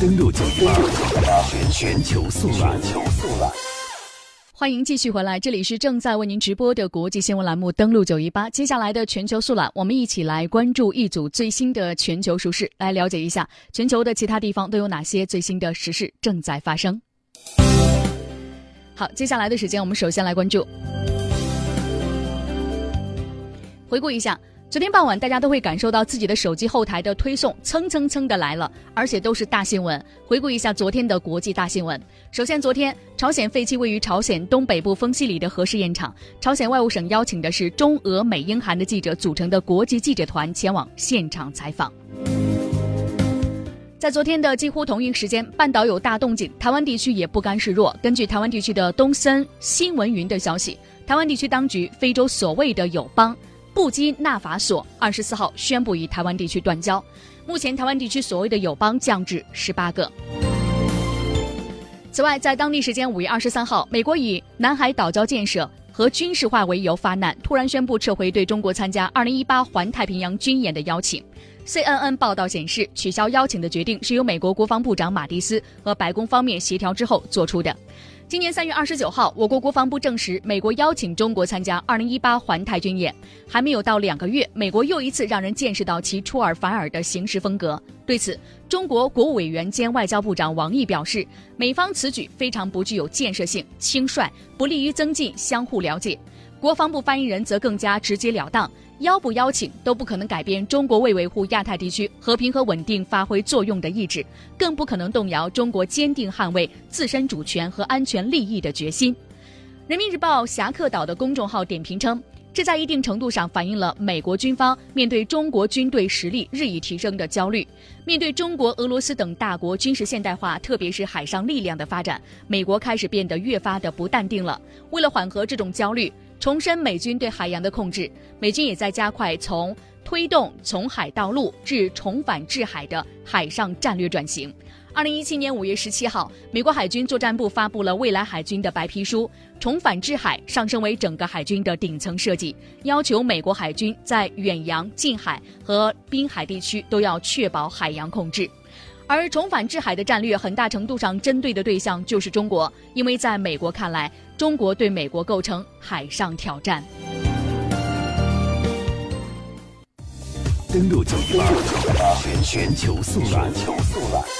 登录九一八全全球速览。欢迎继续回来，这里是正在为您直播的国际新闻栏目《登录九一八》。接下来的全球速览，我们一起来关注一组最新的全球时事，来了解一下全球的其他地方都有哪些最新的时事正在发生。好，接下来的时间，我们首先来关注，回顾一下。昨天傍晚，大家都会感受到自己的手机后台的推送蹭蹭蹭的来了，而且都是大新闻。回顾一下昨天的国际大新闻。首先，昨天朝鲜废弃位于朝鲜东北部丰溪里的核试验场，朝鲜外务省邀请的是中俄美英韩的记者组成的国际记者团前往现场采访。在昨天的几乎同一时间，半岛有大动静，台湾地区也不甘示弱。根据台湾地区的东森新闻云的消息，台湾地区当局非洲所谓的友邦。布基纳法索二十四号宣布与台湾地区断交，目前台湾地区所谓的友邦降至十八个。此外，在当地时间五月二十三号，美国以南海岛礁建设和军事化为由发难，突然宣布撤回对中国参加二零一八环太平洋军演的邀请。CNN 报道显示，取消邀请的决定是由美国国防部长马蒂斯和白宫方面协调之后做出的。今年三月二十九号，我国国防部证实，美国邀请中国参加二零一八环太军演。还没有到两个月，美国又一次让人见识到其出尔反尔的行事风格。对此，中国国务委员兼外交部长王毅表示，美方此举非常不具有建设性、轻率，不利于增进相互了解。国防部发言人则更加直截了当。邀不邀请都不可能改变中国为维护亚太地区和平和稳定发挥作用的意志，更不可能动摇中国坚定捍卫自身主权和安全利益的决心。人民日报侠客岛的公众号点评称，这在一定程度上反映了美国军方面对中国军队实力日益提升的焦虑。面对中国、俄罗斯等大国军事现代化，特别是海上力量的发展，美国开始变得越发的不淡定了。为了缓和这种焦虑。重申美军对海洋的控制，美军也在加快从推动从海到陆至重返制海的海上战略转型。二零一七年五月十七号，美国海军作战部发布了未来海军的白皮书，重返制海上升为整个海军的顶层设计，要求美国海军在远洋、近海和滨海地区都要确保海洋控制。而重返制海的战略很大程度上针对的对象就是中国，因为在美国看来，中国对美国构成海上挑战。登录九八全全球速览。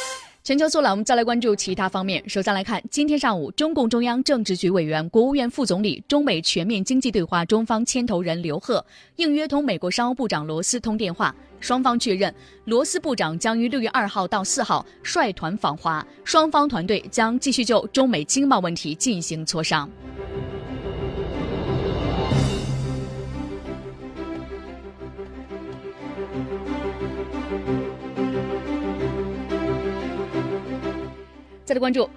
全球速览，我们再来关注其他方面。首先来看，今天上午，中共中央政治局委员、国务院副总理、中美全面经济对话中方牵头人刘鹤应约同美国商务部长罗斯通电话，双方确认，罗斯部长将于六月二号到四号率团访华，双方团队将继续就中美经贸问题进行磋商。再来关注。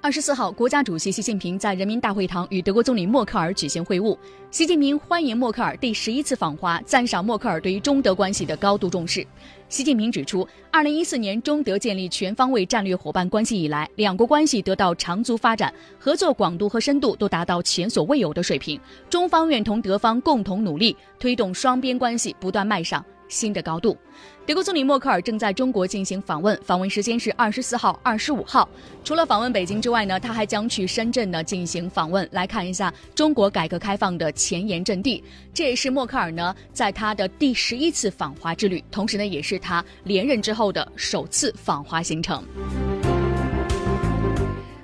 二十四号，国家主席习近平在人民大会堂与德国总理默克尔举行会晤。习近平欢迎默克尔第十一次访华，赞赏默克尔对于中德关系的高度重视。习近平指出，二零一四年中德建立全方位战略伙伴关系以来，两国关系得到长足发展，合作广度和深度都达到前所未有的水平。中方愿同德方共同努力，推动双边关系不断迈上。新的高度。德国总理默克尔正在中国进行访问，访问时间是二十四号、二十五号。除了访问北京之外呢，他还将去深圳呢进行访问，来看一下中国改革开放的前沿阵地。这也是默克尔呢在他的第十一次访华之旅，同时呢也是他连任之后的首次访华行程。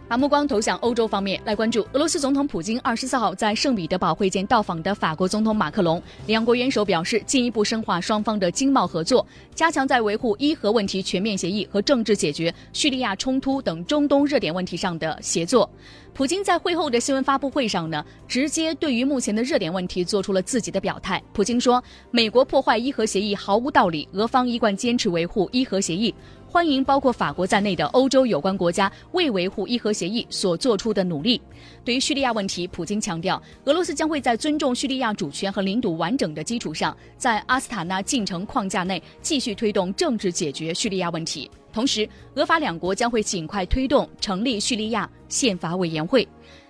把目光投向欧洲方面来关注，俄罗斯总统普京二十四号在圣彼得堡会见到访的法国总统马克龙，两国元首表示进一步深化双方的经贸合作，加强在维护伊核问题全面协议和政治解决叙利亚冲突等中东热点问题上的协作。普京在会后的新闻发布会上呢，直接对于目前的热点问题做出了自己的表态。普京说：“美国破坏伊核协议毫无道理，俄方一贯坚持维护伊核协议。”欢迎包括法国在内的欧洲有关国家为维护伊核协议所做出的努力。对于叙利亚问题，普京强调，俄罗斯将会在尊重叙利亚主权和领土完整的基础上，在阿斯塔纳进程框架内继续推动政治解决叙利亚问题。同时，俄法两国将会尽快推动成立叙利亚宪法委员会。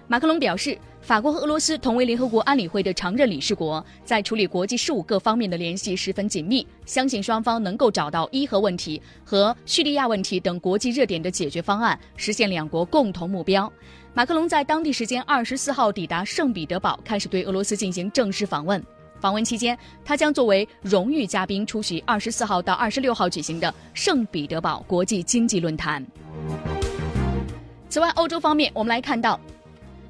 马克龙表示。法国和俄罗斯同为联合国安理会的常任理事国，在处理国际事务各方面的联系十分紧密，相信双方能够找到伊核问题和叙利亚问题等国际热点的解决方案，实现两国共同目标。马克龙在当地时间二十四号抵达圣彼得堡，开始对俄罗斯进行正式访问。访问期间，他将作为荣誉嘉宾出席二十四号到二十六号举行的圣彼得堡国际经济论坛。此外，欧洲方面，我们来看到。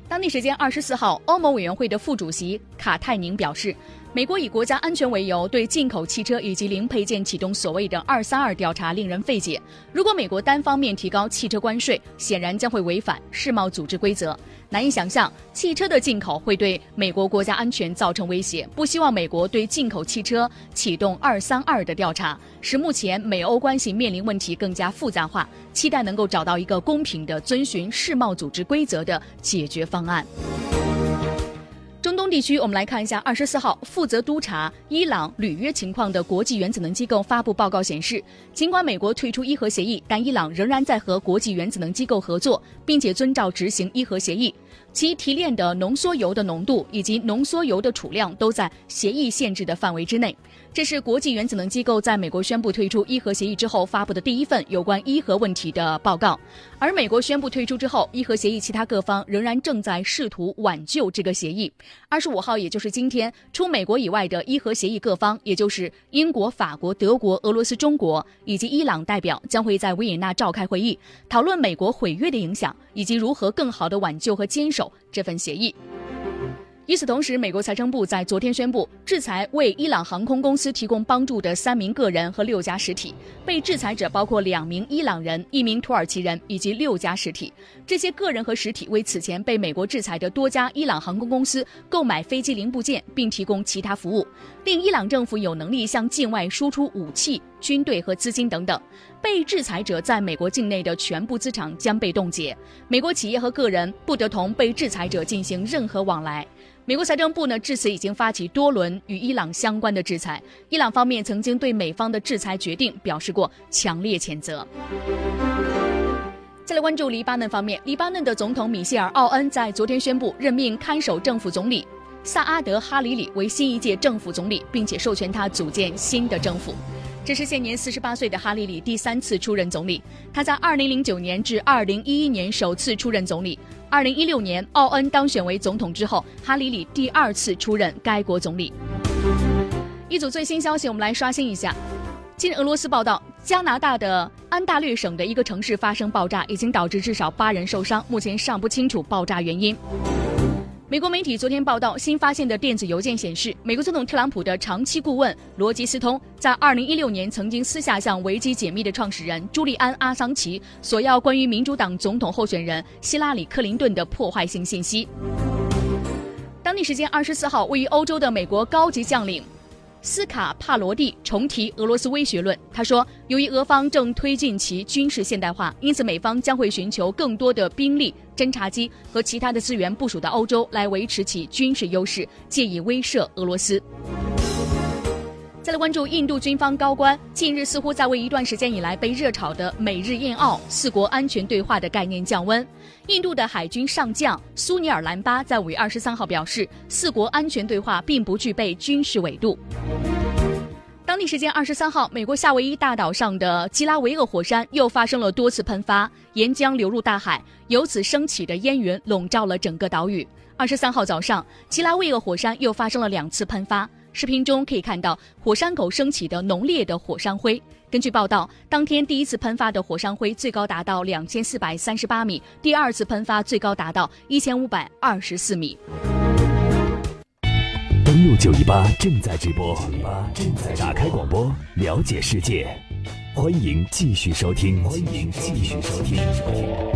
当地时间二十四号，欧盟委员会的副主席卡泰宁表示，美国以国家安全为由对进口汽车以及零配件启动所谓的“二三二”调查，令人费解。如果美国单方面提高汽车关税，显然将会违反世贸组织规则。难以想象汽车的进口会对美国国家安全造成威胁。不希望美国对进口汽车启动“二三二”的调查，使目前美欧关系面临问题更加复杂化。期待能够找到一个公平的、遵循世贸组织规则的解决方案。地区，我们来看一下。二十四号，负责督查伊朗履约情况的国际原子能机构发布报告显示，尽管美国退出伊核协议，但伊朗仍然在和国际原子能机构合作，并且遵照执行伊核协议。其提炼的浓缩铀的浓度以及浓缩铀的储量都在协议限制的范围之内。这是国际原子能机构在美国宣布退出伊核协议之后发布的第一份有关伊核问题的报告。而美国宣布退出之后，伊核协议其他各方仍然正在试图挽救这个协议。二十五号，也就是今天，除美国以外的伊核协议各方，也就是英国、法国、德国、俄罗斯、中国以及伊朗代表，将会在维也纳召开会议，讨论美国毁约的影响以及如何更好地挽救和坚守这份协议。与此同时，美国财政部在昨天宣布，制裁为伊朗航空公司提供帮助的三名个人和六家实体。被制裁者包括两名伊朗人、一名土耳其人以及六家实体。这些个人和实体为此前被美国制裁的多家伊朗航空公司购买飞机零部件，并提供其他服务，令伊朗政府有能力向境外输出武器、军队和资金等等。被制裁者在美国境内的全部资产将被冻结，美国企业和个人不得同被制裁者进行任何往来。美国财政部呢，至此已经发起多轮与伊朗相关的制裁。伊朗方面曾经对美方的制裁决定表示过强烈谴责。再来关注黎巴嫩方面，黎巴嫩的总统米歇尔·奥恩在昨天宣布任命看守政府总理萨阿德·哈里里为新一届政府总理，并且授权他组建新的政府。这是现年四十八岁的哈里里第三次出任总理。他在二零零九年至二零一一年首次出任总理。二零一六年奥恩当选为总统之后，哈里里第二次出任该国总理。一组最新消息，我们来刷新一下。近日，俄罗斯报道，加拿大的安大略省的一个城市发生爆炸，已经导致至少八人受伤，目前尚不清楚爆炸原因。美国媒体昨天报道，新发现的电子邮件显示，美国总统特朗普的长期顾问罗吉斯通在2016年曾经私下向维基解密的创始人朱利安·阿桑奇索要关于民主党总统候选人希拉里·克林顿的破坏性信息。当地时间24号，位于欧洲的美国高级将领。斯卡帕罗蒂重提俄罗斯威胁论。他说，由于俄方正推进其军事现代化，因此美方将会寻求更多的兵力、侦察机和其他的资源部署到欧洲，来维持其军事优势，借以威慑俄罗斯。再来关注印度军方高官，近日似乎在为一段时间以来被热炒的美日印澳四国安全对话的概念降温。印度的海军上将苏尼尔兰巴在五月二十三号表示，四国安全对话并不具备军事纬度。当地时间二十三号，美国夏威夷大岛上的基拉维厄火山又发生了多次喷发，岩浆流入大海，由此升起的烟云笼罩了整个岛屿。二十三号早上，基拉维厄火山又发生了两次喷发。视频中可以看到火山口升起的浓烈的火山灰。根据报道，当天第一次喷发的火山灰最高达到两千四百三十八米，第二次喷发最高达到一千五百二十四米。九一八正在直播，正在打开广播，了解世界。欢迎继续收听，欢迎继续收听。